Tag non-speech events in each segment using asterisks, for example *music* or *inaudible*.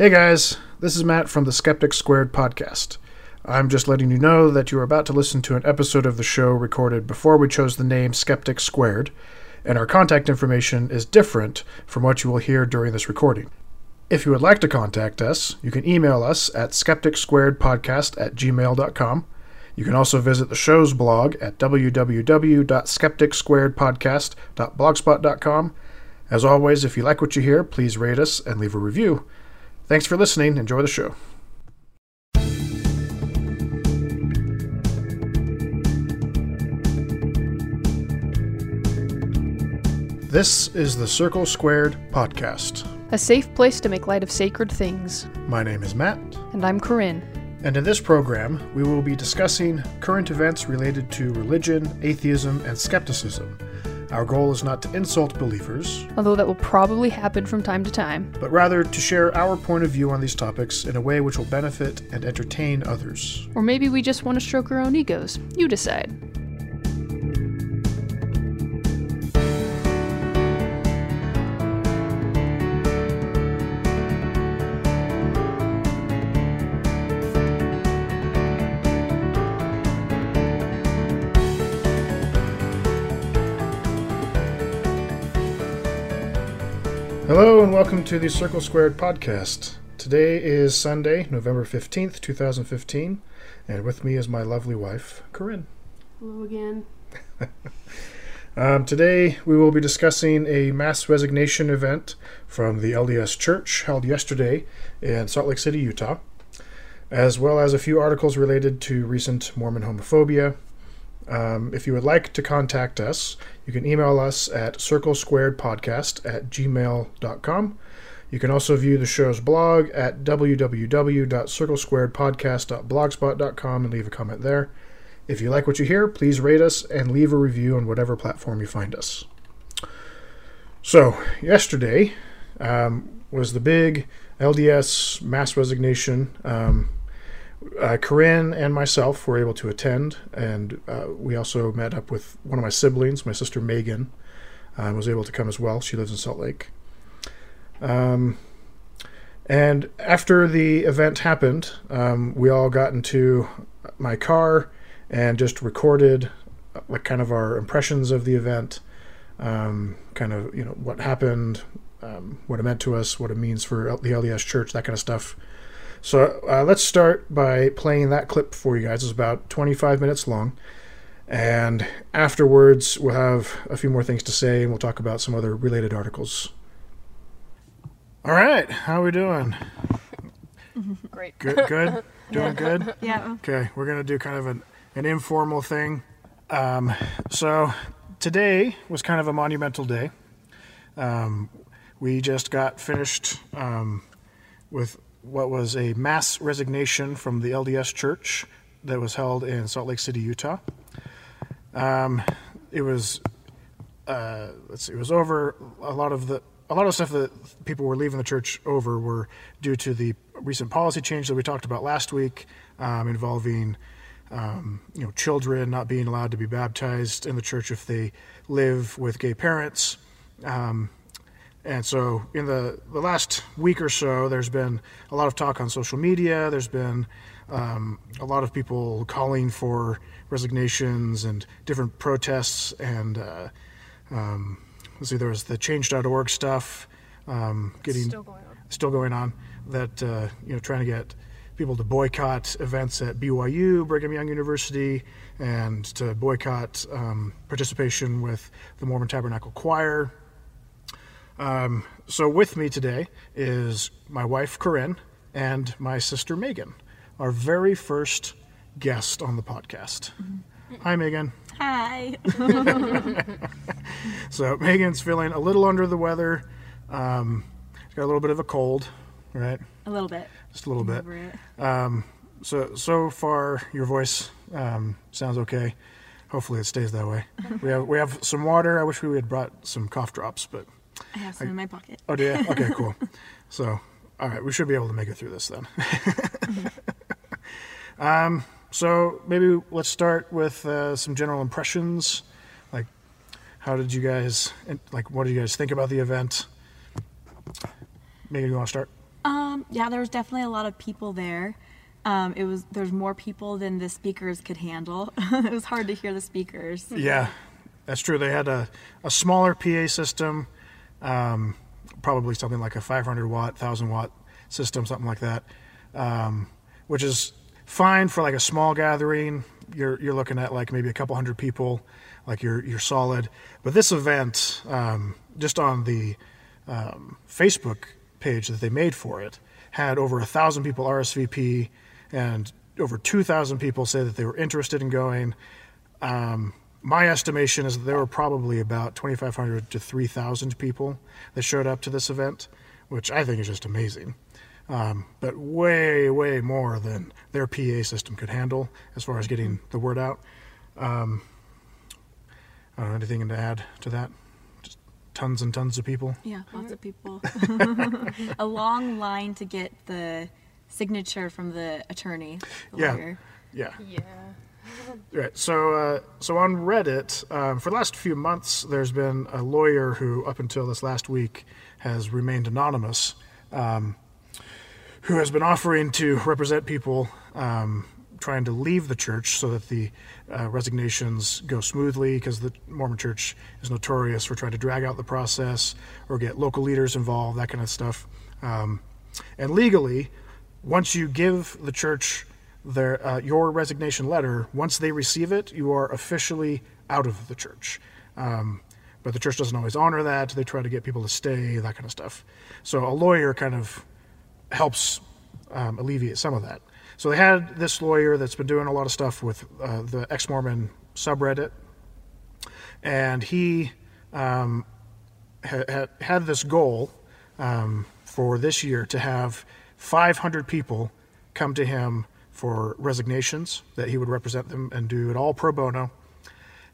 Hey guys, this is Matt from the Skeptic Squared podcast. I'm just letting you know that you are about to listen to an episode of the show recorded before we chose the name Skeptic Squared, and our contact information is different from what you will hear during this recording. If you would like to contact us, you can email us at skepticsquaredpodcast at gmail.com. You can also visit the show's blog at www.skepticsquaredpodcast.blogspot.com. As always, if you like what you hear, please rate us and leave a review. Thanks for listening. Enjoy the show. This is the Circle Squared podcast. A safe place to make light of sacred things. My name is Matt, And I'm Corinne. and in this program, we will be discussing current events related to religion, atheism, and skepticism. Our goal is not to insult believers, Although that will probably happen from time to time. but rather to share our point of view on these topics in a way which will benefit and entertain others. Or maybe we just want to stroke our own egos. You decide. Welcome to the Circle Squared podcast. Today is Sunday, November 15th, 2015, and with me is my lovely wife, Corinne. Hello again. *laughs* Um, today we will be discussing a mass resignation event from the LDS Church held yesterday in Salt Lake City, Utah, as well as a few articles related to recent Mormon homophobia. Um, if you would like to contact us, you can email us at circlesquaredpodcast at gmail.com. You can also view the show's blog at www.circlesquaredpodcast.blogspot.com and leave a comment there. If you like what you hear, please rate us and leave a review on whatever platform you find us. So, yesterday um, was the big LDS mass resignation. Um, uh, Corinne and myself were able to attend, and uh, we also met up with one of my siblings, my sister Megan, uh, was able to come as well. She lives in Salt Lake. Um, and after the event happened, um, we all got into my car and just recorded uh, like kind of our impressions of the event, um, kind of you know what happened, um, what it meant to us, what it means for the LDS Church, that kind of stuff. So uh, let's start by playing that clip for you guys. It's about 25 minutes long. And afterwards, we'll have a few more things to say, and we'll talk about some other related articles. All right, how are we doing? *laughs* Great. Good, good, doing *laughs* good. Yeah. Okay, we're gonna do kind of an, an informal thing. Um, so today was kind of a monumental day. Um, we just got finished um, with what was a mass resignation from the LDS Church that was held in Salt Lake City, Utah. Um, it was uh, let's see, it was over a lot of the a lot of stuff that people were leaving the church over were due to the recent policy change that we talked about last week, um, involving um, you know children not being allowed to be baptized in the church if they live with gay parents. Um, and so, in the, the last week or so, there's been a lot of talk on social media. There's been um, a lot of people calling for resignations and different protests. And uh, um, let's see, there was the Change.org stuff um, getting Still going on. still going on. That uh, you know, trying to get people to boycott events at BYU, Brigham Young University, and to boycott um, participation with the Mormon Tabernacle Choir. Um, so with me today is my wife Corinne and my sister Megan, our very first guest on the podcast. Hi, Megan. Hi. *laughs* *laughs* So Megan's feeling a little under the weather. Um, she's got a little bit of a cold, right? A little bit. Just a little bit. Um, so so far, your voice um, sounds okay. Hopefully, it stays that way. *laughs* We have we have some water. I wish we had brought some cough drops, but I have some in my pocket. oh, do you? *laughs* Okay, cool. So, all right, we should be able to make it through this then. *laughs* um, so maybe let's start with uh, some general impressions. Like, how did you guys like? What did you guys think about the event? Maybe you want to start? Um, Um, yeah, there was definitely a lot of people there. Um, it was there's more people than the speakers could handle. *laughs* it was hard to hear the speakers. Yeah, that's true. They had a, a smaller PA system, um, probably something like a 500 watt, 1000 watt system, something like that, um, which is fine for like a small gathering. You're you're looking at like maybe a couple hundred people, like you're you're solid. But this event, um, just on the um, Facebook page that they made for it, had over a thousand people RSVP, and over 2,000 people say that they were interested in going. Um, my estimation is that there were probably about 2,500 to 3,000 people that showed up to this event, which I think is just amazing. Um, but way, way more than their PA system could handle as far as getting the word out. Um, I don't know anything to add to that. Just tons and tons of people. Yeah, lots of people. *laughs* a long line to get the signature from the attorney, the Yeah. lawyer. Yeah. Yeah. Right. So, uh, so on Reddit, um, for the last few months, there's been a lawyer who, up until this last week, has remained anonymous, um, who has been offering to represent people um, trying to leave the church so that the uh, resignations go smoothly, because the Mormon Church is notorious for trying to drag out the process or get local leaders involved, that kind of stuff. Um, and legally, once you give the church their uh, your resignation letter, once they receive it, you are officially out of the church. Um, but the church doesn't always honor that. They try to get people to stay, that kind of stuff. So a lawyer kind of helps um, alleviate some of that. So they had this lawyer that's been doing a lot of stuff with uh, the ex Mormon subreddit, and he um, had, had this goal um, for this year to have 500 people come to him for resignations, that he would represent them and do it all pro bono.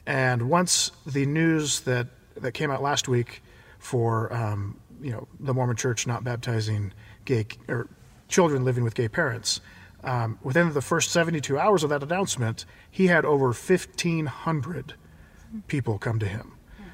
And once the news that, that came out last week for um, you know the Mormon Church not baptizing gay or children living with gay parents, um, within the first 72 hours of that announcement, he had over 1,500 people come to him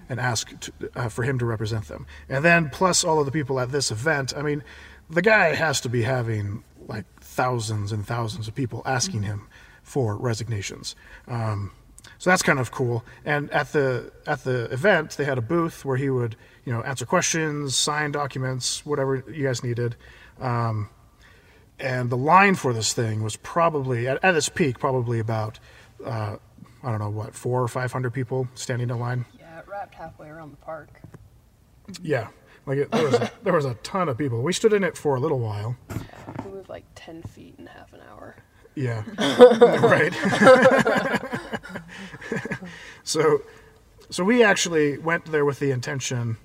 and ask to, uh, for him to represent them. And then plus all of the people at this event. I mean, the guy has to be having like thousands and thousands of people asking him for resignations. Um, so that's kind of cool. And at the at the event, they had a booth where he would, you know, answer questions, sign documents, whatever you guys needed. Um, and the line for this thing was probably at, at its peak, probably about uh, I don't know what four or five hundred people standing in line. Yeah, it wrapped halfway around the park. Yeah, like it, there was a, there was a ton of people. We stood in it for a little while. We moved like 10 feet in half an hour. Yeah, *laughs* *laughs* right. *laughs* so, so we actually went there with the intention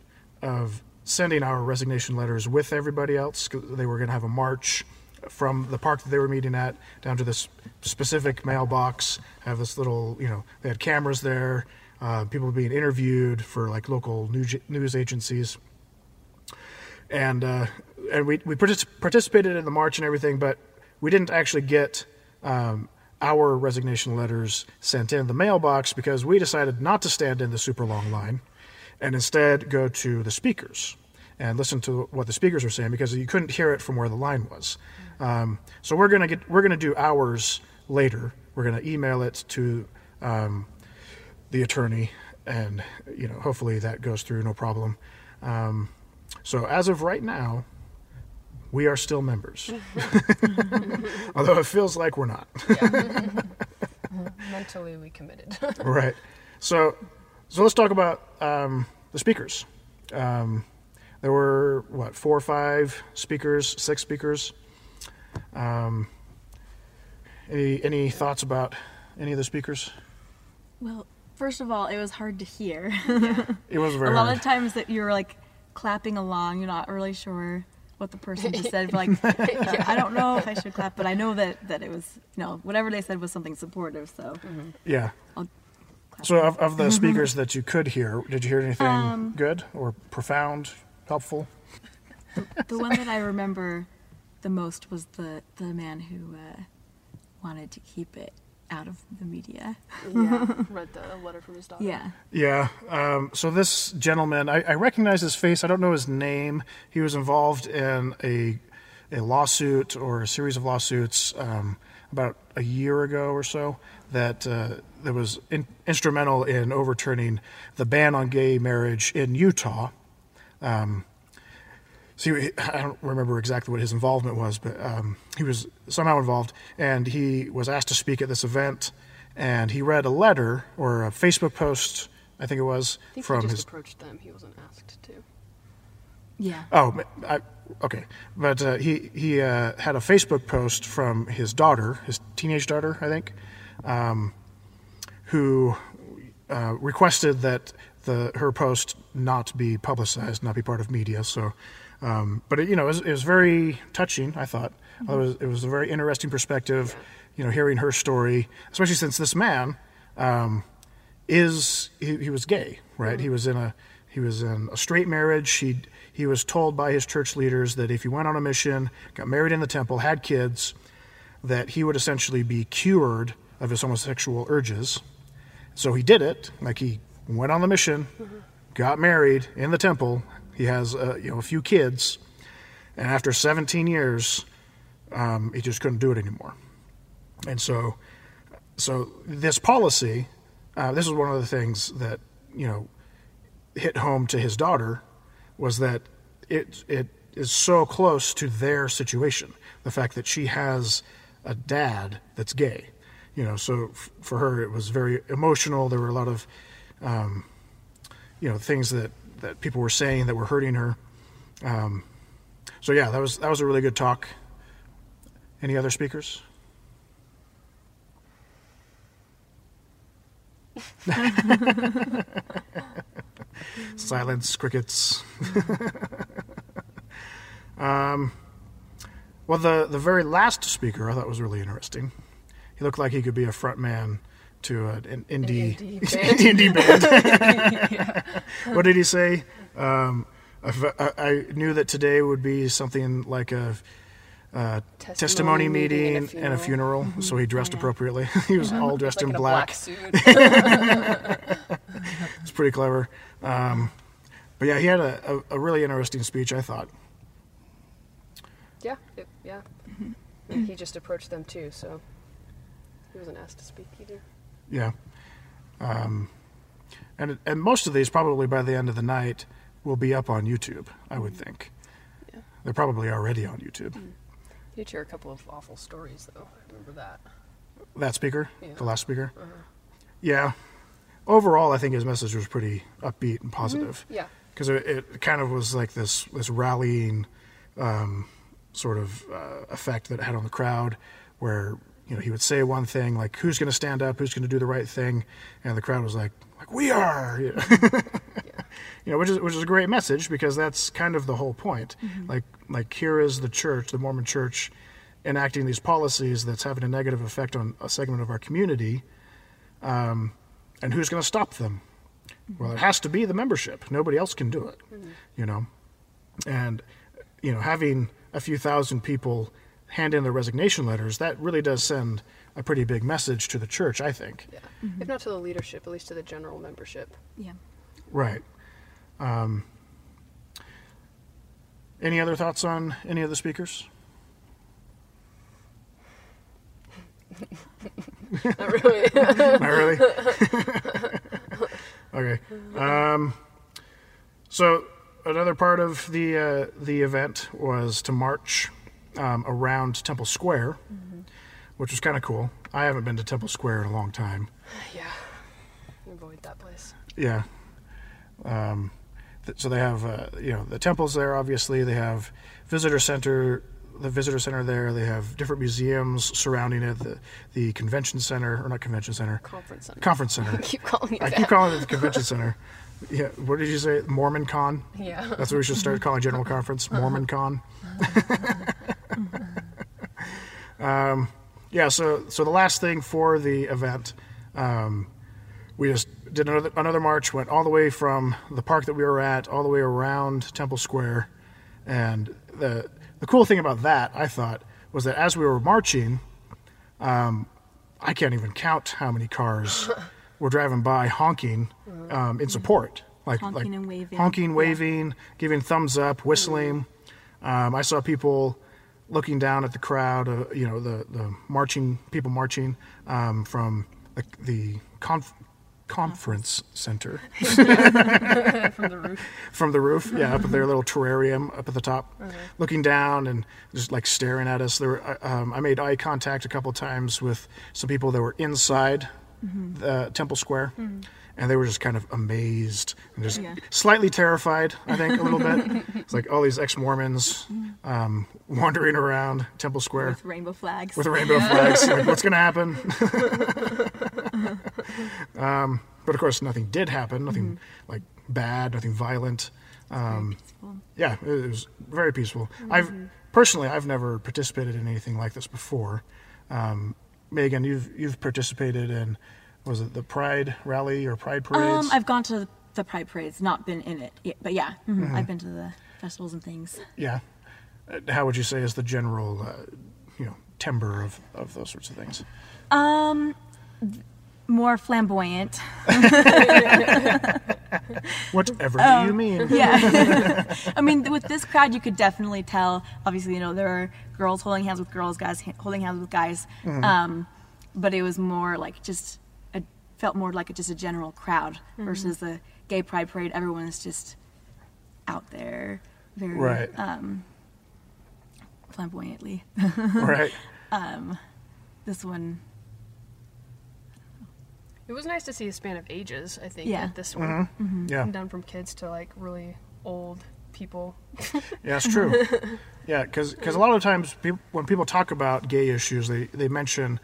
of sending our resignation letters with everybody else. They were going to have a march from the park that they were meeting at down to this specific mailbox. Have this little, you know, they had cameras there. Uh, people being interviewed for like local news, news agencies and uh, and we we partic- participated in the march and everything, but we didn't actually get um, our resignation letters sent in the mailbox because we decided not to stand in the super long line, and instead go to the speakers and listen to what the speakers were saying because you couldn't hear it from where the line was. Um, so we're gonna get we're gonna do ours later. We're gonna email it to um, the attorney, and you know hopefully that goes through no problem. Um, so as of right now, we are still members, *laughs* *laughs* although it feels like we're not. *laughs* Mentally, we committed. right. So, so let's talk about um, the speakers. Um, there were what four or five speakers, six speakers. Um, any any thoughts about any of the speakers? Well, first of all, it was hard to hear. It was very a lot hard. of times that you were like clapping along, you're not really sure what the person just said. But *laughs* like, I don't know if I should clap, but I know that that it was, you know, whatever they said was something supportive. So yeah. I'll clap. So of, of the speakers that you could hear, did you hear anything Um, good or profound, helpful? the one that I remember the most was the the man who uh, wanted to keep it out of the media. yeah. *laughs* Read the letter from his daughter. Yeah. Yeah. Um, so this gentleman, I, I recognize his face. I don't know his name. He was involved in a a lawsuit or a series of lawsuits um, about a year ago or so that uh, that was in, instrumental in overturning the ban on gay marriage in Utah. Um, see, I don't remember exactly what his involvement was, but um, he was somehow involved, and he was asked to speak at this event, and he read a letter or a Facebook post, I think it was, I think from he just his approached them. He wasn't asked to. Yeah. Oh, I, okay. But uh, he he uh, had a Facebook post from his daughter, his teenage daughter, I think, um, who uh, requested that the her post not be publicized, not be part of media. So, um, but it, you know, it was, it was very touching. I thought it was it was a very interesting perspective. You know, hearing her story, especially since this man um, is he, he was gay, right? He was in a he was in a straight marriage. He he was told by his church leaders that if he went on a mission, got married in the temple, had kids, that he would essentially be cured of his homosexual urges. So he did it. Like he went on the mission, got married in the temple. He has uh, you know a few kids, and after 17 years, um, he just couldn't do it anymore. And so, so this policy, uh, this is one of the things that you know hit home to his daughter was that it it is so close to their situation. The fact that she has a dad that's gay, you know. So f- for her, it was very emotional. There were a lot of, um, you know, things that that people were saying that were hurting her. Um, so yeah, that was that was a really good talk. Any other speakers? *laughs* Silence, crickets. *laughs* um, well, the, the very last speaker I thought was really interesting. He looked like he could be a front man to an, an indie indie *laughs* indie band. *laughs* *laughs* What did he say? Um, I, I- knew that today would be something like a, uh testimony, meeting and a funeral, so he dressed Yeah. appropriately. he was all dressed Like in in black. black suit. It's pretty clever. Um, but yeah, he had a, a, a really interesting speech, I thought. yeah, it, yeah. And he just approached them too, so he wasn't asked to speak either. Yeah. Um, and and most of these probably by the end of the night will be up on YouTube. I would think. Yeah. They're probably already on YouTube. He did share a couple of awful stories, though. I remember that. That speaker, Yeah. the last speaker. Yeah. Overall, I think his message was pretty upbeat and positive Yeah. because it, it kind of was like this this rallying um, sort of uh, effect that it had on the crowd, where you know he would say one thing like "Who's going to stand up? Who's going to do the right thing?" and the crowd was like, "Like we are," *laughs* you know, you know which is which is a great message because that's kind of the whole point. Mm-hmm. Like like here is the church, the Mormon Church, enacting these policies that's having a negative effect on a segment of our community. Um, and who's going to stop them? Well, it mm-hmm. has to be the membership. Nobody else can do it, mm-hmm. you know. And you know, having a few thousand people hand in their resignation letters, that really does send a pretty big message to the church, I think. Yeah. If not to the leadership, at least to the general membership. Yeah. Right. Um, any other thoughts on any of the speakers? Not really. *laughs* Not really. *laughs* okay. Um, so another part of the uh, the event was to march um, around Temple Square, which was kind of cool. I haven't been to Temple Square in a long time. yeah. Avoid that place. Yeah. Um, th- so they have uh, you know the temples there. Obviously, they have visitor center. The visitor center there. They have different museums surrounding it. The the convention center or not convention center, Conference center. conference center. *laughs* keep calling it I that. keep calling it the convention center. Yeah, what did you say? Mormon Con. Yeah. That's what we should start calling General *laughs* Conference. Mormon Con. *laughs* *laughs* um, yeah. So so the last thing for the event, um, we just did another another march. Went all the way from the park that we were at, all the way around Temple Square, and the the cool thing about that, I thought, was that as we were marching, um, I can't even count how many cars *laughs* were driving by honking um, in support, like Honking like and waving. honking, Yeah. waving, giving thumbs up, whistling. Um, I saw people looking down at the crowd, uh, you know, the, the marching people marching um, from the, the conf- conference center *laughs* from the roof. from the roof. Yeah, up at their little terrarium up at the top, looking down and just like staring at us. There, were, uh, um, I made eye contact a couple times with some people that were inside the Temple Square, and they were just kind of amazed and just Yeah. slightly terrified. I think a little bit. *laughs* It's like all these ex-Mormons um, wandering around Temple Square with rainbow flags. with rainbow flags. Like, what's going to happen? *laughs* um, but of course, nothing did happen. Nothing like bad. Nothing violent. Um, Peaceful. yeah, it was very peaceful. I've personally, I've never participated in anything like this before. Um, Megan, you've you've participated in was it the Pride rally or Pride parades? Um, I've gone to the pride parades, not been in it, yet, but yeah, mhm, Mm-hmm. I've been to the festivals and things. yeah. Uh, How would you say is the general, uh, you know, timbre of, of those sorts of things? Um, more flamboyant. *laughs* Whatever Oh. do you mean? *laughs* Yeah. *laughs* I mean, with this crowd, you could definitely tell. Obviously, you know, there are girls holding hands with girls, guys holding hands with guys. Um, but it was more like just, felt more like just a general crowd mm-hmm. versus the gay pride parade. Everyone is just out there, very Right. um, flamboyantly. right. *laughs* Um, this one, It was nice to see a span of ages. I think Yeah. at this one, mm-hmm. Mm-hmm. Yeah. down from kids to like really old people. *laughs* Yeah, it's true. *laughs* yeah, because a lot of times peop when people talk about gay issues, they, they mention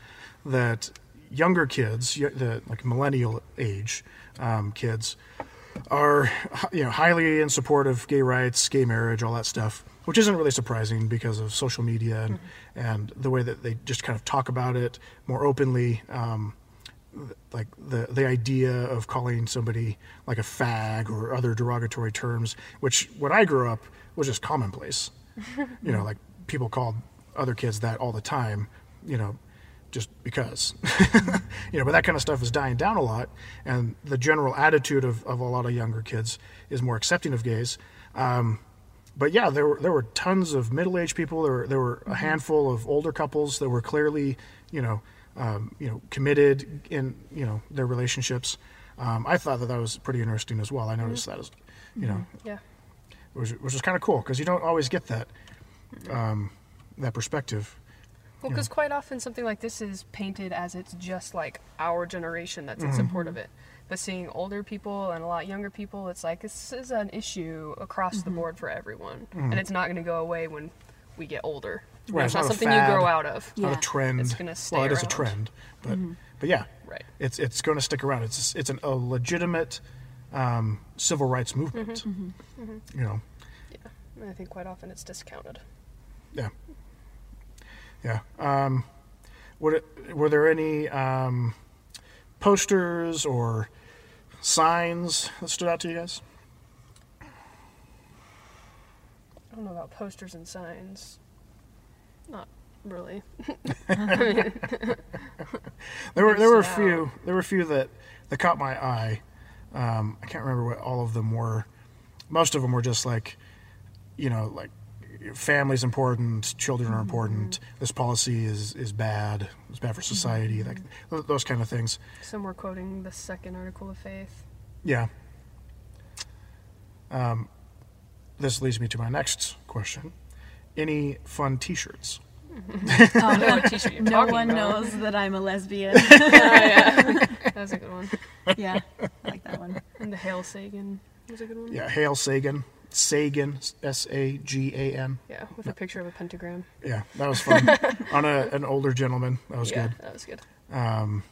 that younger kids, the like millennial age um, kids, are you know highly in support of gay rights, gay marriage, all that stuff, which isn't really surprising because of social media and and the way that they just kind of talk about it more openly. Um, like the the idea of calling somebody like a fag or other derogatory terms, which when I grew up was just commonplace. *laughs* you know, like people called other kids that all the time. You know, just because. *laughs* you know, but that kind of stuff is dying down a lot, and the general attitude of, of a lot of younger kids is more accepting of gays. Um, but yeah, there were there were tons of middle aged people. There were there were a handful of older couples that were clearly, you know, um, you know, committed in you know their relationships. Um, I thought that that was pretty interesting as well. I noticed that as, you know, Yeah. which, which was kind of cool because you don't always get that um, that perspective. Well, because quite often something like this is painted as it's just like our generation that's in Mm-hmm. support of it. But seeing older people and a lot younger people, it's like this is an issue across Mm-hmm. the board for everyone, and it's not going to go away when we get older. Right, it's it's not not something fad. you grow out of. It's not a trend. It's gonna stay well, it is a trend, but but yeah, Right. it's it's going to stick around. It's it's an, a legitimate um, civil rights movement. Mm-hmm. You know, And I think quite often it's discounted. yeah, yeah. Um, were were there any um, posters or signs that stood out to you guys? I don't know about posters and signs. Not really. *laughs* There were there were a few there were a few that that caught my eye. Um, I can't remember what all of them were. Most of them were just like, you know, like family's important, children are mm-hmm. important. This policy is is bad. It's bad for society. Like mm-hmm. those kind of things. Some were quoting the second article of faith. Yeah. Um, this leads me to my next question. Any fun T-shirts? Mm-hmm. Oh, no, *laughs* t-shirt no one about. knows that I'm a lesbian. *laughs* Oh, *laughs* that was a good one. yeah, I like that one. And the Hail Sagan was a good one. Yeah, Hail Sagan. Sagan, S A G A N. Yeah, with a picture of a pentagram. Yeah, that was fun. *laughs* On a, an older gentleman. That was yeah, good. that was good. Um,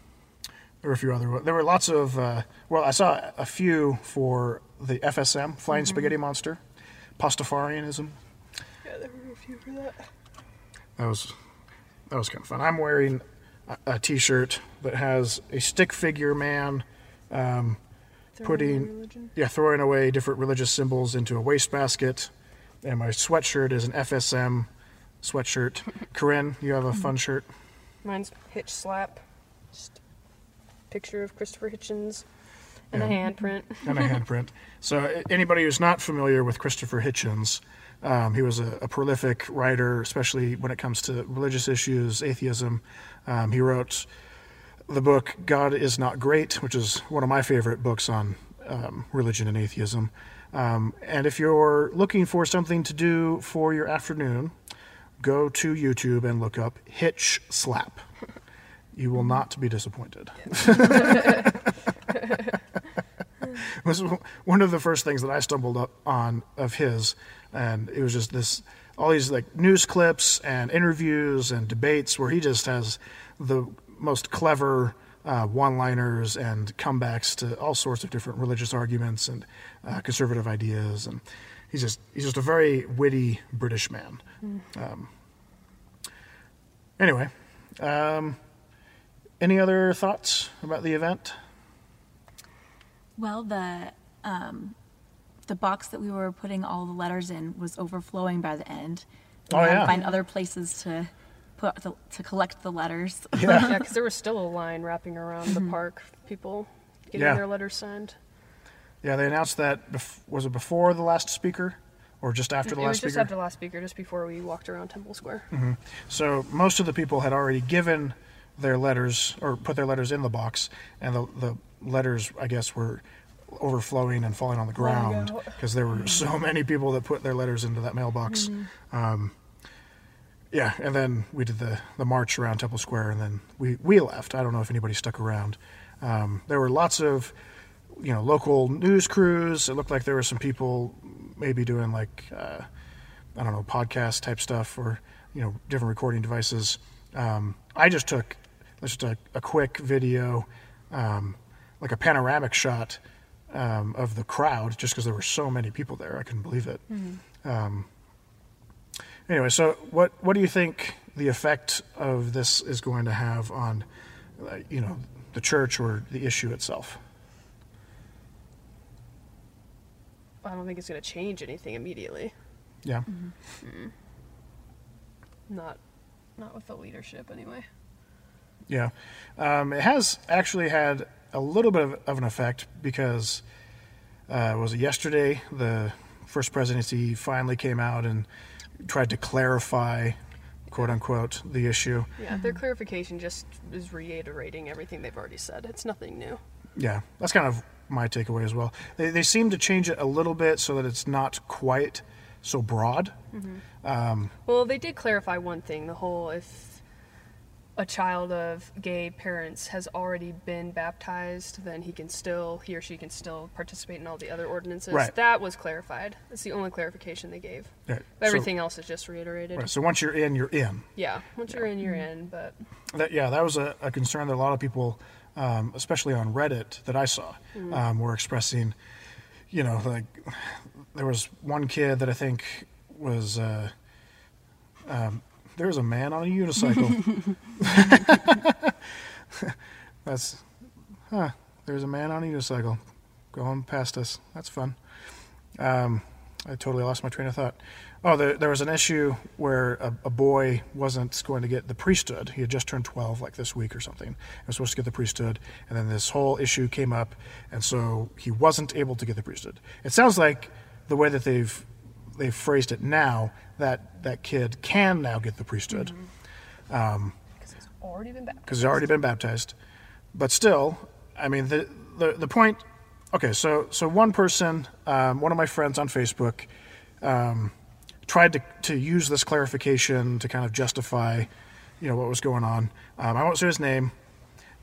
there were a few other. Ones. There were lots of. Uh, well, I saw a few for the FSM, Flying mm-hmm. Spaghetti Monster, Pastafarianism. Yeah, there were a few for that. That was that was kind of fun. I'm wearing a, a T-shirt that has a stick figure man. Throwing Putting- Yeah, throwing away different religious symbols into a wastebasket, and my sweatshirt is an FSM sweatshirt. *laughs* Corinne, you have a fun shirt. Mine's Hitch Slap. Just picture of Christopher Hitchens and a handprint. *laughs* and a handprint. So anybody who's not familiar with Christopher Hitchens, Um, he was a, a prolific writer, especially when it comes to religious issues, atheism. Um, he wrote the book God is Not Great, which is one of my favorite books on um, religion and atheism. Um, and if you're looking for something to do for your afternoon, go to YouTube and look up Hitch Slap. You will not be disappointed. *laughs* was one of the first things that I stumbled up on of his, and it was just this all these like news clips and interviews and debates where he just has the most clever uh, one-liners and comebacks to all sorts of different religious arguments and uh, conservative ideas, and he's just he's just a very witty British man. Um, anyway, um, any other thoughts about the event? Well, the um, the box that we were putting all the letters in was overflowing by the end. We Oh, yeah. find other places to put to, to collect the letters. *laughs* Yeah. Yeah, because there was still a line wrapping around the mm-hmm. park. People getting Yeah. their letters signed. Yeah, they announced that. Bef- was it before the last speaker, or just after the it last was just speaker? after the last speaker, just before we walked around Temple Square. Mm-hmm. So most of the people had already given their letters or put their letters in the box, and the the letters, I guess, were overflowing and falling on the ground because there were mm-hmm. so many people that put their letters into that mailbox. Um, yeah, and then we did the the march around Temple Square, and then we we left. I don't know if anybody stuck around. Um, there were lots of you know local news crews. It looked like there were some people maybe doing like. Uh, I don't know, podcast type stuff or, you know, different recording devices. Um, I just took just a, a quick video, um, like a panoramic shot um, of the crowd just because there were so many people there. I couldn't believe it. Um, anyway, so what, what do you think the effect of this is going to have on, uh, you know, the church or the issue itself? I don't think it's going to change anything immediately. Yeah. Not, not with the leadership anyway. Yeah. Um, it has actually had a little bit of, of an effect because uh, was it yesterday the first presidency finally came out and tried to clarify, quote unquote, the issue. Yeah, their clarification just is reiterating everything they've already said. It's nothing new. Yeah, that's kind of my takeaway as well. They, they seem to change it a little bit so that it's not quite so broad. Mm-hmm. Um, well, they did clarify one thing: the whole if a child of gay parents has already been baptized, then he can still, he or she can still participate in all the other ordinances. Right. That was clarified. That's the only clarification they gave. Yeah, But everything else is just reiterated. So, right, so once you're in, you're in. Yeah, once you're in, you're in. But That, yeah, that was a, a concern that a lot of people, um, especially on Reddit, that I saw, um, were expressing. You know, like there was one kid that I think was uh, um, there was a man on a unicycle. *laughs* *laughs* That's huh. There's a man on a unicycle going past us. That's fun. Um, I totally lost my train of thought. Oh, there, there was an issue where a, a boy wasn't going to get the priesthood. He had just turned 12, like this week or something. He was supposed to get the priesthood, and then this whole issue came up, and so he wasn't able to get the priesthood. It sounds like the way that they've they've phrased it now that that kid can now get the priesthood because he's already been baptized. because he's already been baptized. But still, I mean, the the, the point. Okay, so so one person, um, one of my friends on Facebook, um, tried to to use this clarification to kind of justify, you know, what was going on. Um, I won't say his name.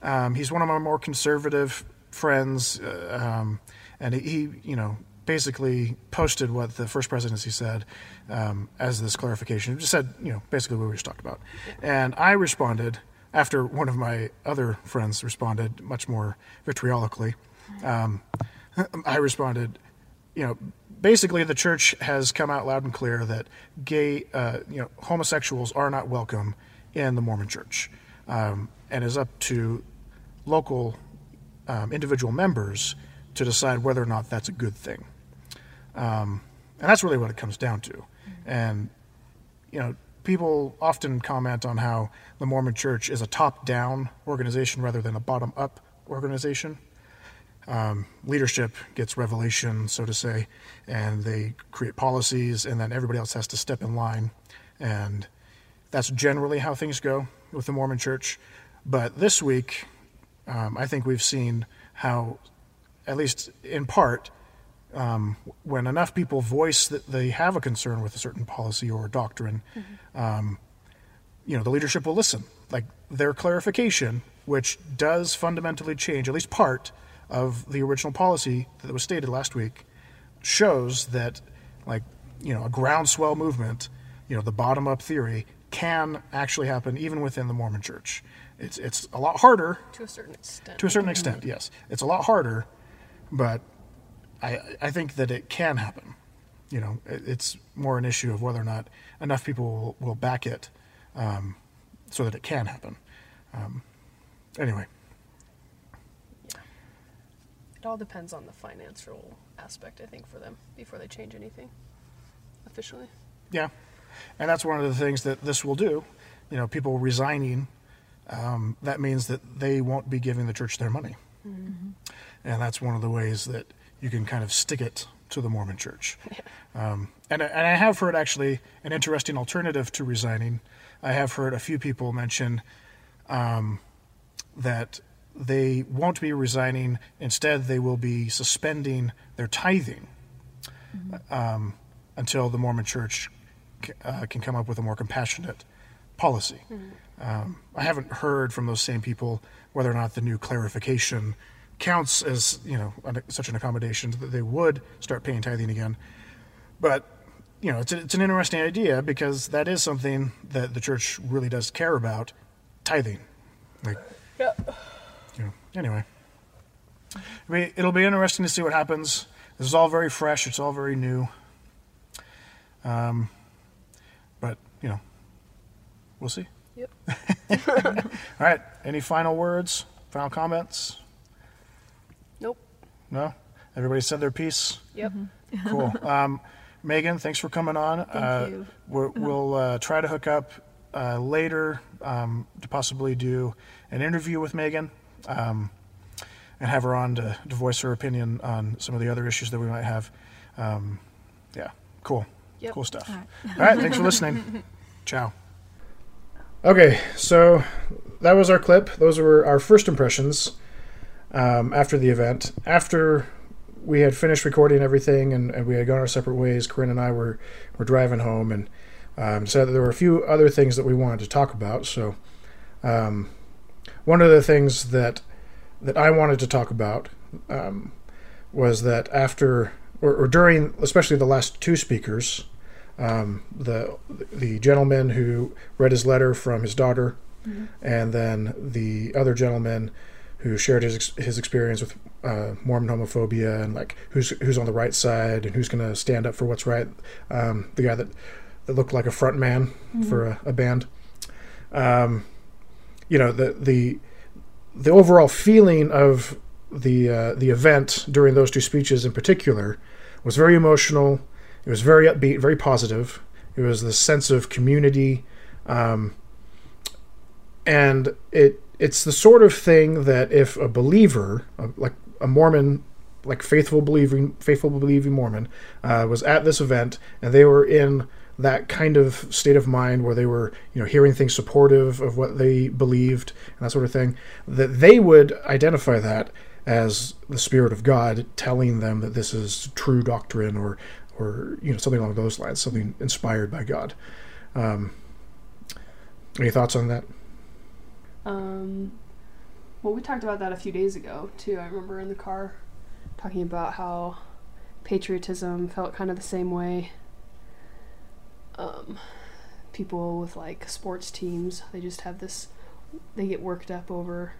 Um, he's one of my more conservative friends, uh, um, and he, he, you know, basically posted what the first presidency said um, as this clarification. It just said, you know, basically what we just talked about. And I responded after one of my other friends responded much more vitriolically. Um, *laughs* I responded, you know, basically the church has come out loud and clear that gay, uh, you know, homosexuals are not welcome in the Mormon church, um, and is up to local um, individual members to decide whether or not that's a good thing. Um, and that's really what it comes down to. And, you know, people often comment on how the Mormon church is a top down organization rather than a bottom up organization. um, leadership gets revelation, so to say, and they create policies, and then everybody else has to step in line. And that's generally how things go with the Mormon Church. But this week, um, I think we've seen how, at least in part, um, when enough people voice that they have a concern with a certain policy or doctrine, mm-hmm. um, you know, the leadership will listen. Like their clarification, which does fundamentally change at least part of the original policy that was stated last week, shows that, like, you know, a groundswell movement, you know, the bottom up theory can actually happen even within the Mormon Church. It's it's a lot harder to a certain extent. To a certain extent, yes, it's a lot harder, but I I think that it can happen. You know, it, it's more an issue of whether or not enough people will, will back it, um, so that it can happen. Um, anyway. Yeah. It all depends on the financial aspect, I think, for them before they change anything officially. Yeah, and that's one of the things that this will do. You know, people resigning, um, that means that they won't be giving the church their money. Mm-hmm. And that's one of the ways that you can kind of stick it to the Mormon church. *laughs* Yeah. Um, and, and I have heard actually an interesting alternative to resigning. I have heard a few people mention um, that they won't be resigning. Instead, they will be suspending their tithing mm-hmm. um, until the Mormon church uh, can come up with a more compassionate policy. Mm-hmm. Um, I haven't heard from those same people whether or not the new clarification counts as you know such an accommodation that they would start paying tithing again. But you know, it's, a, it's an interesting idea because that is something that the church really does care about, tithing. Like, yeah. You know, anyway, I mean, it'll be interesting to see what happens. This is all very fresh. It's all very new. Um, but you know, we'll see. Yep. *laughs* All right. Any final words? Final comments? Nope. No. Everybody said their piece. Yep. Mm-hmm. Cool. *laughs* Um, Megan, thanks for coming on. Thank uh, you. we will uh, try to hook up uh, later um, to possibly do an interview with Megan um, and have her on to, to, voice her opinion on some of the other issues that we might have. Um, yeah, cool. Yep. Cool stuff. All right. All right. Thanks for listening. *laughs* Ciao. Okay, so that was our clip. Those were our first impressions um, after the event. After we had finished recording everything and, and, we had gone our separate ways, Corinne and I were, were driving home and um, said that there were a few other things that we wanted to talk about. So, um, one of the things that that I wanted to talk about um, was that after or, or during, especially the last two speakers, um, the the gentleman who read his letter from his daughter, mm-hmm. and then the other gentleman who shared his his experience with uh, Mormon homophobia and like who's who's on the right side and who's going to stand up for what's right. Um, the guy that that looked like a front man mm-hmm. for a, a band. Um, you know the the the overall feeling of the uh, the event during those two speeches in particular was very emotional. It was very upbeat, very positive. It was the sense of community, um, and it it's the sort of thing that if a believer, like a Mormon, like faithful believing faithful believing Mormon, uh, was at this event and they were in that kind of state of mind where they were, you know, hearing things supportive of what they believed and that sort of thing, that they would identify that as the Spirit of God telling them that this is true doctrine or, or you know, something along those lines, something inspired by God. Um, any thoughts on that? Um, well, we talked about that a few days ago too. I remember in the car talking about how patriotism felt kind of the same way. Um, people with like sports teams, they just have this, they get worked up over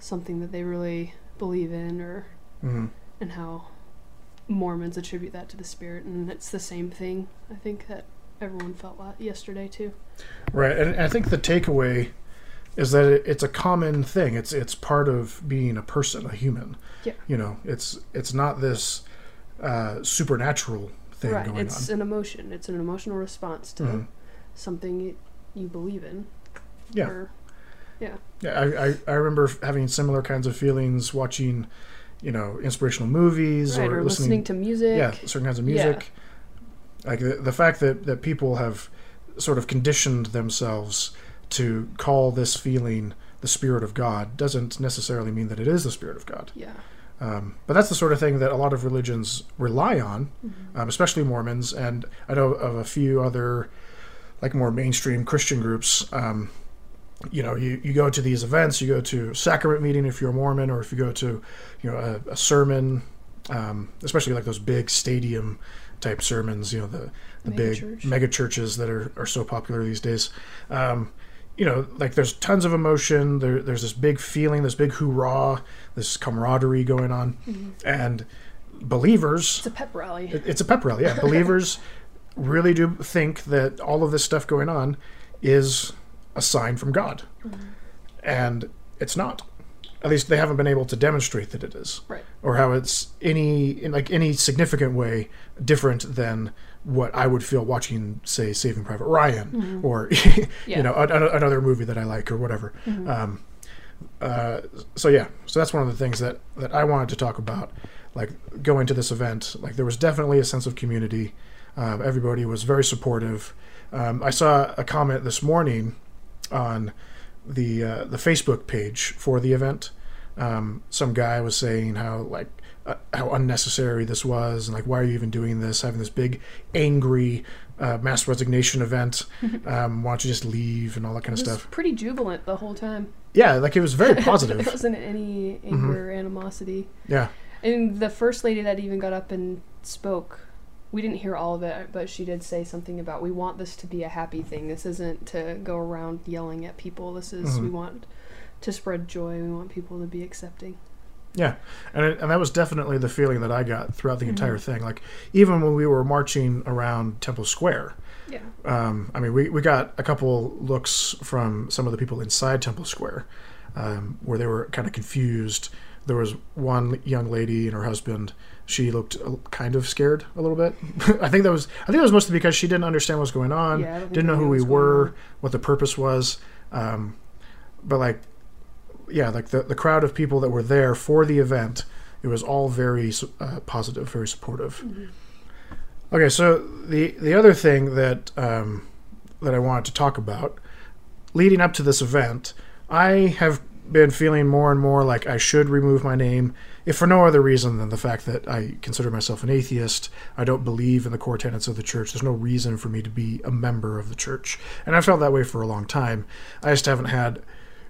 something that they really believe in or mm-hmm. and how Mormons attribute that to the spirit and it's the same thing I think that everyone felt yesterday too. Right. And I think the takeaway is that it's a common thing. It's it's part of being a person, a human. Yeah. You know, it's it's not this uh, supernatural thing right. going it's on. an emotion. It's an emotional response to mm-hmm. something you, believe in. Yeah. Or, yeah. Yeah, I, I, I remember having similar kinds of feelings watching, you know, inspirational movies Right, or, or listening to music. yeah, certain kinds of music. Yeah. Like the, the fact that, that people have sort of conditioned themselves to call this feeling the spirit of God doesn't necessarily mean that it is the spirit of God. Yeah. Um, but that's the sort of thing that a lot of religions rely on, um, especially Mormons, and I know of a few other, like more mainstream Christian groups. Um, you know, you, you go to these events, you go to sacrament meeting if you're a Mormon, or if you go to, you know, a, a sermon, um, especially like those big stadium type sermons. You know, the the big Megachurch. mega churches that are, are so popular these days. You know, like there's tons of emotion. There, there's this big feeling, this big hoorah, this camaraderie going on, mm-hmm. and believers. It's a pep rally. It- It's a pep rally, yeah. Believers *laughs* really do think that all of this stuff going on is a sign from God, mm-hmm. and it's not. At least they haven't been able to demonstrate that it is, right. or how it's any in like any significant way different than what I would feel watching, say, Saving Private Ryan, or *laughs* Yeah. you know, a, a- another movie that I like or whatever. Um, uh, so yeah, so that's one of the things that that I wanted to talk about. Like going to this event, like there was definitely a sense of community. Um, everybody was very supportive. Um, I saw a comment this morning on the uh, the Facebook page for the event. Um, some guy was saying how like uh, how unnecessary this was and like why are you even doing this? Having this big angry uh, mass resignation event. *laughs* Um, why don't you just leave and all that kind of stuff? pretty jubilant the whole time. Yeah, like it was very *laughs* positive there wasn't any anger, animosity. yeah. And the first lady that even got up and spoke, we didn't hear all of it, but she did say something about we want this to be a happy thing. This isn't to go around yelling at people. This is we Mhm. want to spread joy. We want people to be accepting. Yeah, and it, and that was definitely the feeling that I got throughout the Mhm. entire thing. Like even when we were marching around Temple Square, Yeah. um, I mean, we we got a couple looks from some of the people inside Temple Square, um, where they were kind of confused. There was one young lady and her husband. She looked kind of scared a little bit. *laughs* I think that was I think that was mostly because she didn't understand what was going on. Yeah, I don't think didn't know who we what was going were, on. what the purpose was. Um, but like, yeah, like the the crowd of people that were there for the event, it was all very uh, positive, very supportive. Okay, so the the other thing that um, that I wanted to talk about, leading up to this event, I have been feeling more and more like I should remove my name, if for no other reason than the fact that I consider myself an atheist. I don't believe in the core tenets of the church. There's no reason for me to be a member of the church, and I felt that way for a long time. I just haven't had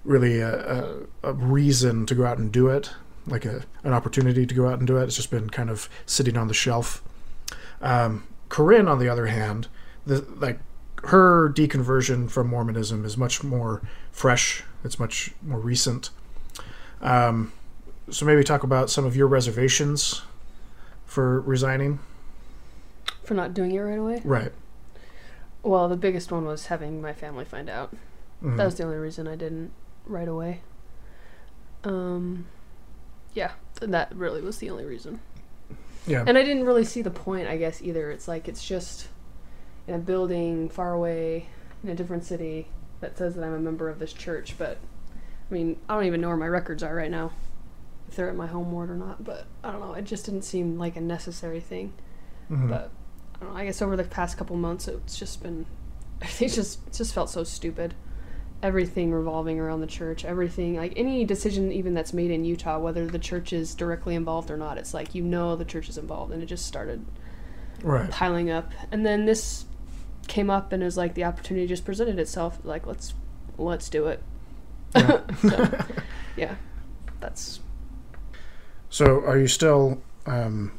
really a, a, a reason to go out and do it, like a, an opportunity to go out and do it. It's just been kind of sitting on the shelf. Um, Corinne, on the other hand, the, like her deconversion from Mormonism is much more fresh. It's much more recent. Um, so maybe talk about some of your reservations for resigning. For not doing it right away. Right. Well, the biggest one was having my family find out. Mhm. That was the only reason I didn't right away. Um, yeah, th- that really was the only reason. yeah. And I didn't really see the point, I guess, either. It's like it's just in a building far away in a different city that says that I'm a member of this church, but I mean, I don't even know where my records are right now, if they're at my home ward or not. But I don't know. It just didn't seem like a necessary thing. Mhm. But I don't know. I guess over the past couple months, it's just been. *laughs* It just it just felt so stupid. Everything revolving around the church. Everything like any decision even that's made in Utah, whether the church is directly involved or not, it's like you know the church is involved, and it just started right. piling up. And then this came up, and it was like the opportunity just presented itself. Like let's let's do it. Yeah. *laughs* So, *laughs* yeah, that's So, are you still um,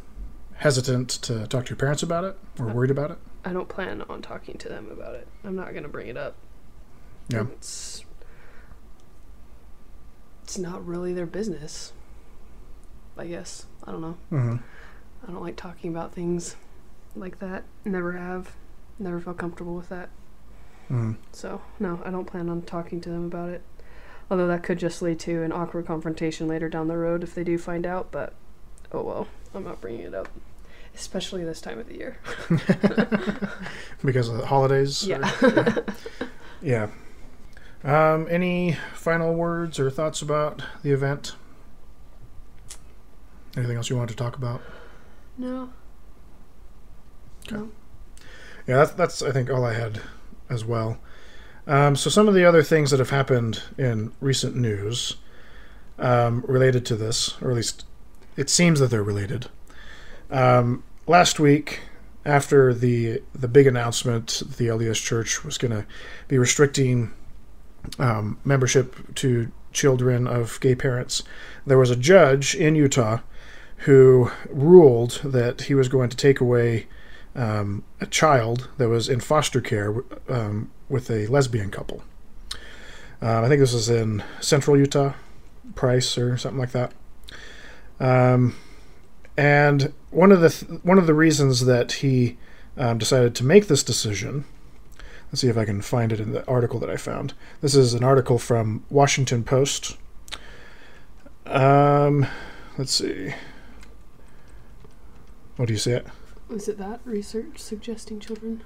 hesitant to talk to your parents about it, or worried about it? I don't plan on talking to them about it. I'm not gonna bring it up. Yeah. It's it's not really their business. I guess. I don't know. hmm I don't like talking about things like that. Never have. Never felt comfortable with that. hmm So, no, I don't plan on talking to them about it. Although that could just lead to an awkward confrontation later down the road if they do find out, but oh well, I'm not bringing it up. Especially this time of the year. *laughs* because of the holidays. or- Yeah. *laughs* yeah. Um, any final words or thoughts about the event? Anything else you wanted to talk about? No. Okay. No. Yeah, that's, that's I think all I had as well. Um, so some of the other things that have happened in recent news um, related to this, or at least it seems that they're related. Um, last week, after the the big announcement, the LDS Church was going to be restricting um, membership to children of gay parents. There was a judge in Utah who ruled that he was going to take away um, a child that was in foster care um, with a lesbian couple. Um, I think this is in central Utah, Price or something like that. Um, and one of the th- one of the reasons that he um, decided to make this decision. Let's see if I can find it in the article that I found. This is an article from Washington Post. Um, let's see. What do you see it? Is it that research suggesting children?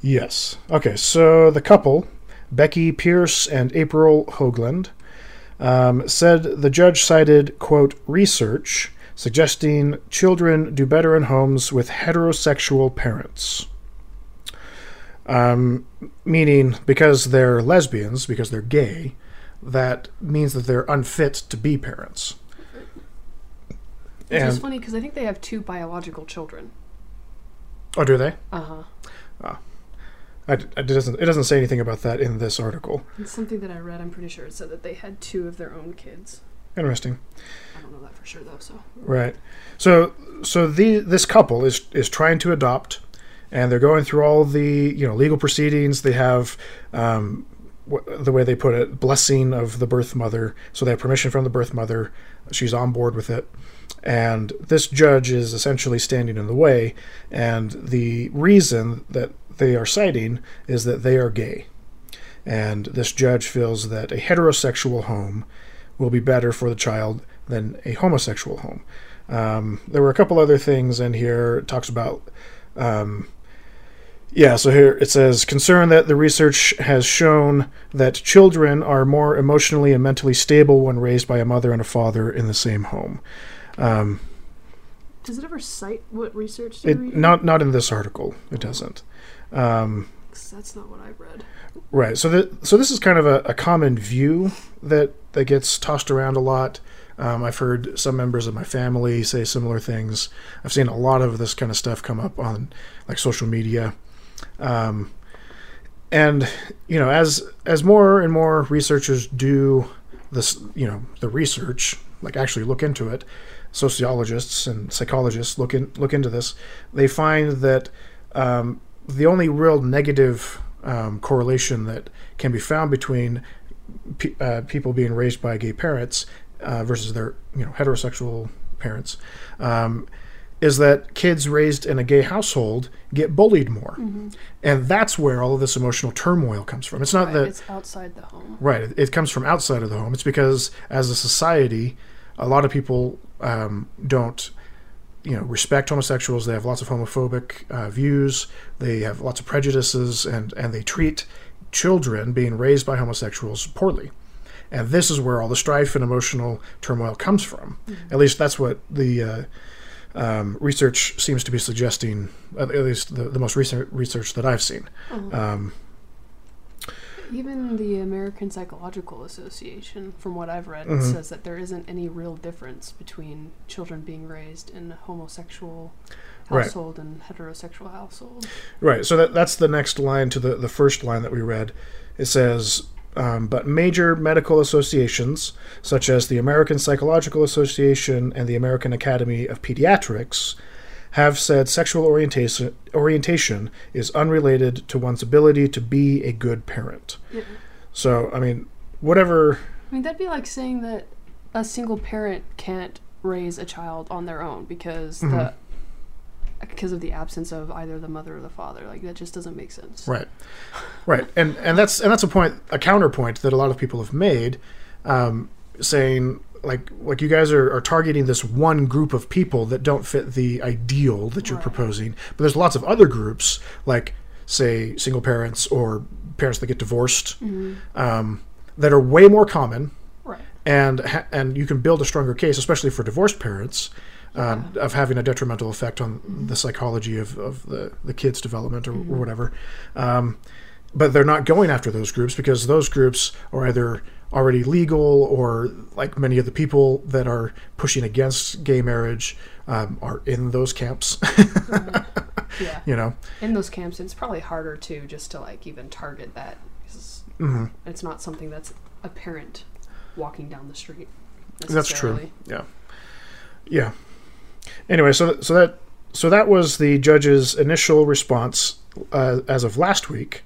Yes. Okay, so the couple, Becky Pierce and April Hoagland, um, said the judge cited, quote, research suggesting children do better in homes with heterosexual parents. Um, meaning, because they're lesbians, because they're gay, that means that they're unfit to be parents. Which is funny because I think they have two biological children. oh, do they? Uh huh. I, it doesn't. It doesn't say anything about that in this article. It's something that I read. I'm pretty sure it said that they had two of their own kids. Interesting. I don't know that for sure though. So Right. So so the this couple is is trying to adopt, and they're going through all the you know legal proceedings. They have um, the way they put it, blessing of the birth mother. So they have permission from the birth mother. She's on board with it, and this judge is essentially standing in the way. And the reason that they are citing is that they are gay, and this judge feels that a heterosexual home will be better for the child than a homosexual home. Um, there were a couple other things in here. It talks about, um, yeah, so here it says concern that the research has shown that children are more emotionally and mentally stable when raised by a mother and a father in the same home. Um, does it ever cite what research it, not not in this article. It doesn't. Um, that's not what I read. Right. So that so this is kind of a, a common view that that gets tossed around a lot. Um, I've heard some members of my family say similar things. I've seen a lot of this kind of stuff come up on like social media. Um, and you know, as as more and more researchers do this, you know, the research, like actually look into it, sociologists and psychologists look in look into this, they find that um, the only real negative um, correlation that can be found between pe- uh, people being raised by gay parents uh, versus their you know heterosexual parents um, is that kids raised in a gay household get bullied more, and that's where all of this emotional turmoil comes from. It's not Right, that it's outside the home. Right. It, it comes from outside of the home. It's because as a society, a lot of people um, don't, you know, respect homosexuals. They have lots of homophobic uh, views. They have lots of prejudices, and and they treat children being raised by homosexuals poorly. And this is where all the strife and emotional turmoil comes from. At least that's what the uh, um, research seems to be suggesting. At least the, the most recent research that I've seen. Um, Even the American Psychological Association, from what I've read, Mhm. says that there isn't any real difference between children being raised in a homosexual Right. household and heterosexual household. Right. So that that's the next line to the the first line that we read. It says, um, but major medical associations such as the American Psychological Association and the American Academy of Pediatrics have said sexual orientation orientation is unrelated to one's ability to be a good parent. Yeah. So I mean, whatever. I mean, that'd be like saying that a single parent can't raise a child on their own because Mm-hmm. the because of the absence of either the mother or the father. Like that just doesn't make sense. Right, right, and and that's and that's a point, a counterpoint that a lot of people have made, um, saying like like you guys are, are targeting this one group of people that don't fit the ideal that you're Right. proposing, but there's lots of other groups like say single parents or parents that get divorced Mm-hmm. um, that are way more common Right. and and you can build a stronger case, especially for divorced parents, um, of having a detrimental effect on the psychology of, of the, the kid's development or, or whatever. Um, but they're not going after those groups because those groups are either already legal or like many of the people that are pushing against gay marriage um, are in those camps *laughs* Yeah. you know In those camps, it's probably harder too, just to like even target that. 'cause hmm It's not something that's apparent walking down the street. that's true yeah yeah anyway so so that so that was the judge's initial response uh, as of last week.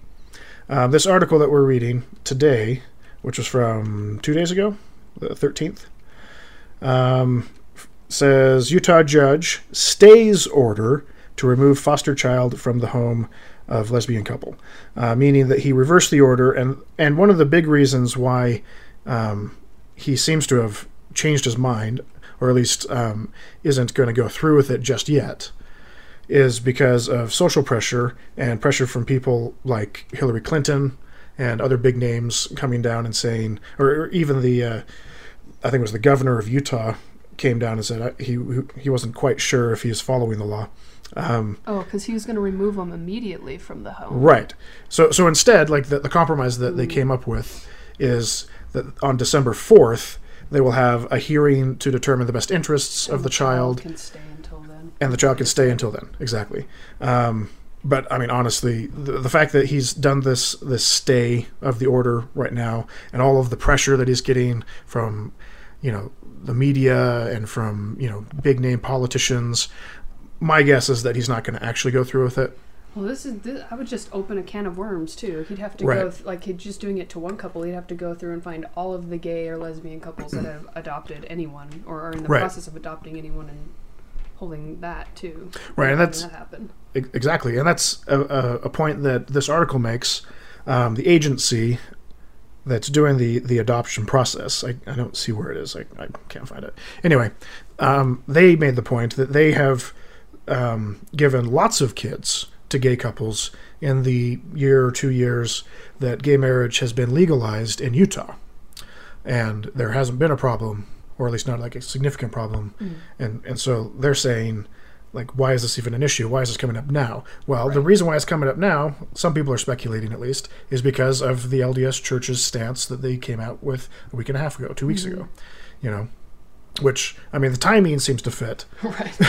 Um, this article that we're reading today which was from two days ago the 13th um, says utah judge stays order to remove foster child from the home of lesbian couple uh, meaning that he reversed the order and and one of the big reasons why um, he seems to have changed his mind, or at least um, isn't going to go through with it just yet, is because of social pressure and pressure from people like Hillary Clinton and other big names coming down and saying, or, even the, uh, I think it was the governor of Utah came down and said uh, he he wasn't quite sure if he is following the law. Um, Oh, because he was going to remove them immediately from the home. Right. So so instead, like the, the compromise that they came up with is that on December fourth they will have a hearing to determine the best interests of the child, can stay until then. and the child can stay until then. Exactly. Um, but I mean, honestly, the, the fact that he's done this this stay of the order right now, and all of the pressure that he's getting from, you know, the media and from you know big name politicians, my guess is that he's not going to actually go through with it. Well, this is. This, I would just open a can of worms too. He'd have to Right. go th- like he'd just doing it to one couple. He'd have to go through and find all of the gay or lesbian couples that have adopted anyone or are in the Right. process of adopting anyone and holding that too. Right, and that's- that happen. Exactly, and that's a, a, a point that this article makes. Um, the agency that's doing the, the adoption process, I, I don't see where it is. I, I can't find it. Anyway, um, they made the point that they have um, given lots of kids to gay couples in the year or two years that gay marriage has been legalized in Utah. And there hasn't been a problem, or at least not like a significant problem. Mm. And, and so they're saying, like why is this even an issue? Why is this coming up now? Well the reason why it's coming up now some people are speculating at least is because of the lds church's stance that they came out with a week and a half ago 2 weeks mm. ago you know which i mean the timing seems to fit *laughs* Right. *laughs*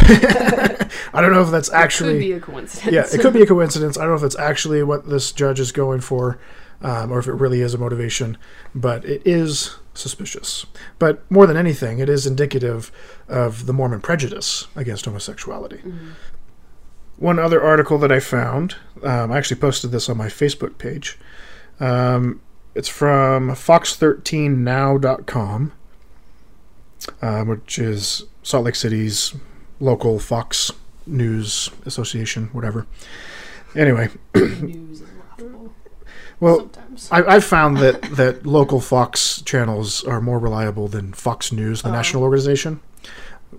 i don't know if that's could actually be a coincidence. yeah it could be a coincidence i don't know if that's actually what this judge is going for um, or if it really is a motivation but it is suspicious but more than anything it is indicative of the mormon prejudice against homosexuality one other article that I found, um, I actually posted this on my Facebook page. Um, it's from fox13now.com, um, which is Salt Lake City's local Fox News Association, whatever. Anyway, News is laughable. well, sometimes. I, I've found that, that local Fox channels are more reliable than Fox News, the Oh. national organization,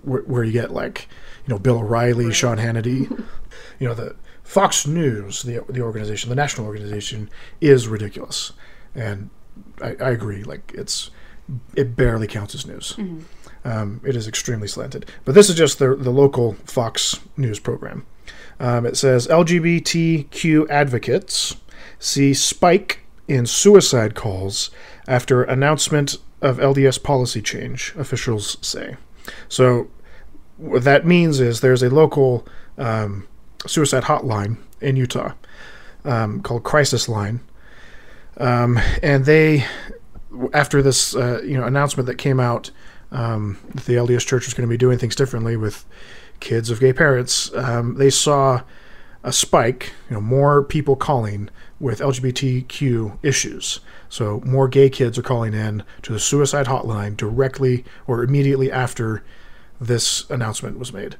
where, where you get like, you know, Bill O'Reilly, Right. Sean Hannity. *laughs* you know, the Fox News, the the organization, the national organization, is ridiculous, and I, I agree. Like it's it barely counts as news. Um, it is extremely slanted. But this is just the the local Fox News program. Um, it says LGBTQ advocates see spike in suicide calls after announcement of LDS policy change, officials say. So, what that means is there's a local um, suicide hotline in Utah um, called Crisis Line. Um, and they, after this uh, you know announcement that came out um, that the LDS Church was going to be doing things differently with kids of gay parents, um, they saw a spike, you know, more people calling with LGBTQ issues. So more gay kids are calling in to the suicide hotline directly or immediately after this announcement was made.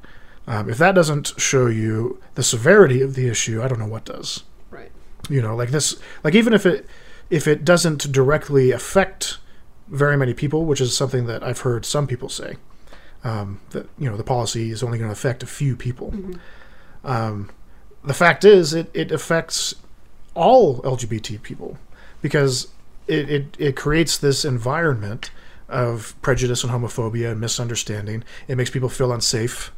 Um, if that doesn't show you the severity of the issue, I don't know what does. right. You know, like this, like even if it if it doesn't directly affect very many people, which is something that I've heard some people say, um, that you know the policy is only going to affect a few people. Um, the fact is, it, it affects all LGBT people because it, it, it creates this environment of prejudice and homophobia and misunderstanding. It makes people feel unsafe.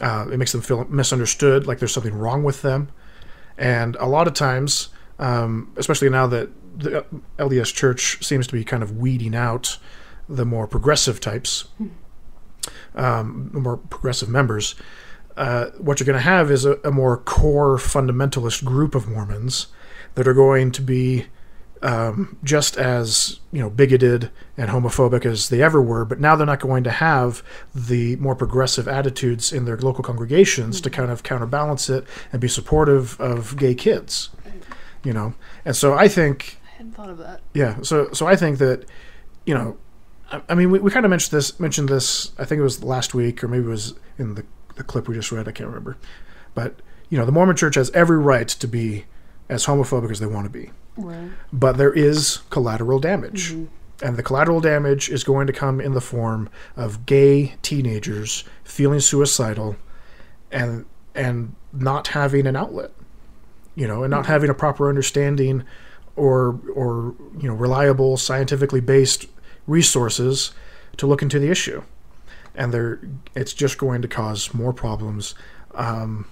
Uh, it makes them feel misunderstood, like there's something wrong with them. And a lot of times, um, especially now that the LDS Church seems to be kind of weeding out the more progressive types, um, more progressive members, uh, what you're going to have is a, a, more core fundamentalist group of Mormons that are going to be um, just as you know bigoted and homophobic as they ever were, but now they're not going to have the more progressive attitudes in their local congregations mm-hmm. to kind of counterbalance it and be supportive of gay kids. You know, and so I think hadn't thought of that. Yeah, so so I think that you know, I, I mean, we, we kind of mentioned this mentioned this. I think it was last week, or maybe it was in the the clip we just read. I can't remember, but you know, the Mormon Church has every right to be as homophobic as they want to be. Right. But there is collateral damage. Mm-hmm. And the collateral damage is going to come in the form of gay teenagers feeling suicidal and and not having an outlet. You know, and not mm-hmm. having a proper understanding or or you know, reliable scientifically based resources to look into the issue. And they it's just going to cause more problems. Um,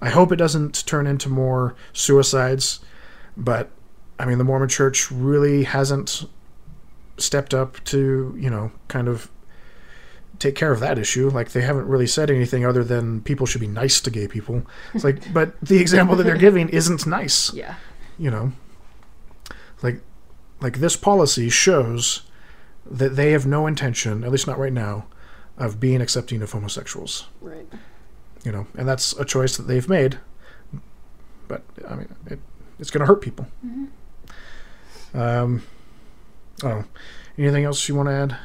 I hope it doesn't turn into more suicides, but I mean, the Mormon Church really hasn't stepped up to, you know, kind of take care of that issue. Like they haven't really said anything other than people should be nice to gay people. It's like, *laughs* but the example that they're giving isn't nice. Yeah. You know, like, like this policy shows that they have no intention, at least not right now, of being accepting of homosexuals. Right. You know, and that's a choice that they've made. But I mean, it, it's going to hurt people. Mm-hmm. Um, oh, anything else you want to add?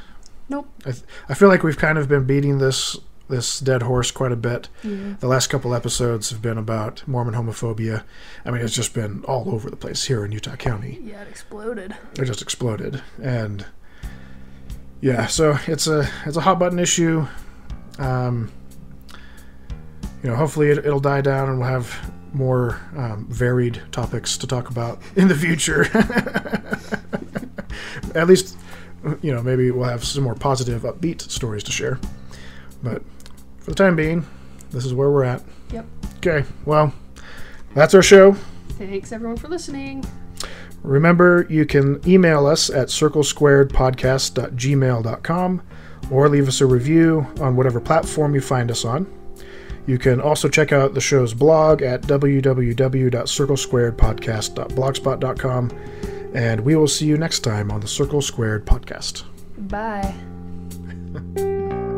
Nope. I, th- I feel like we've kind of been beating this this dead horse quite a bit. Yeah. The last couple episodes have been about Mormon homophobia. I mean, it's just been all over the place here in Utah County. Yeah, it exploded. It just exploded, and yeah, so it's a it's a hot button issue. Um, you know, hopefully it, it'll die down and we'll have more um, varied topics to talk about *laughs* in the future. *laughs* At least, you know, maybe we'll have some more positive, upbeat stories to share. But for the time being, this is where we're at. Yep. Okay, well, that's our show. Thanks everyone for listening. Remember, you can email us at circlesquaredpodcast.gmail.com or leave us a review on whatever platform you find us on. You can also check out the show's blog at www.circlesquaredpodcast.blogspot.com. And we will see you next time on the Circle Squared podcast. Bye. *laughs*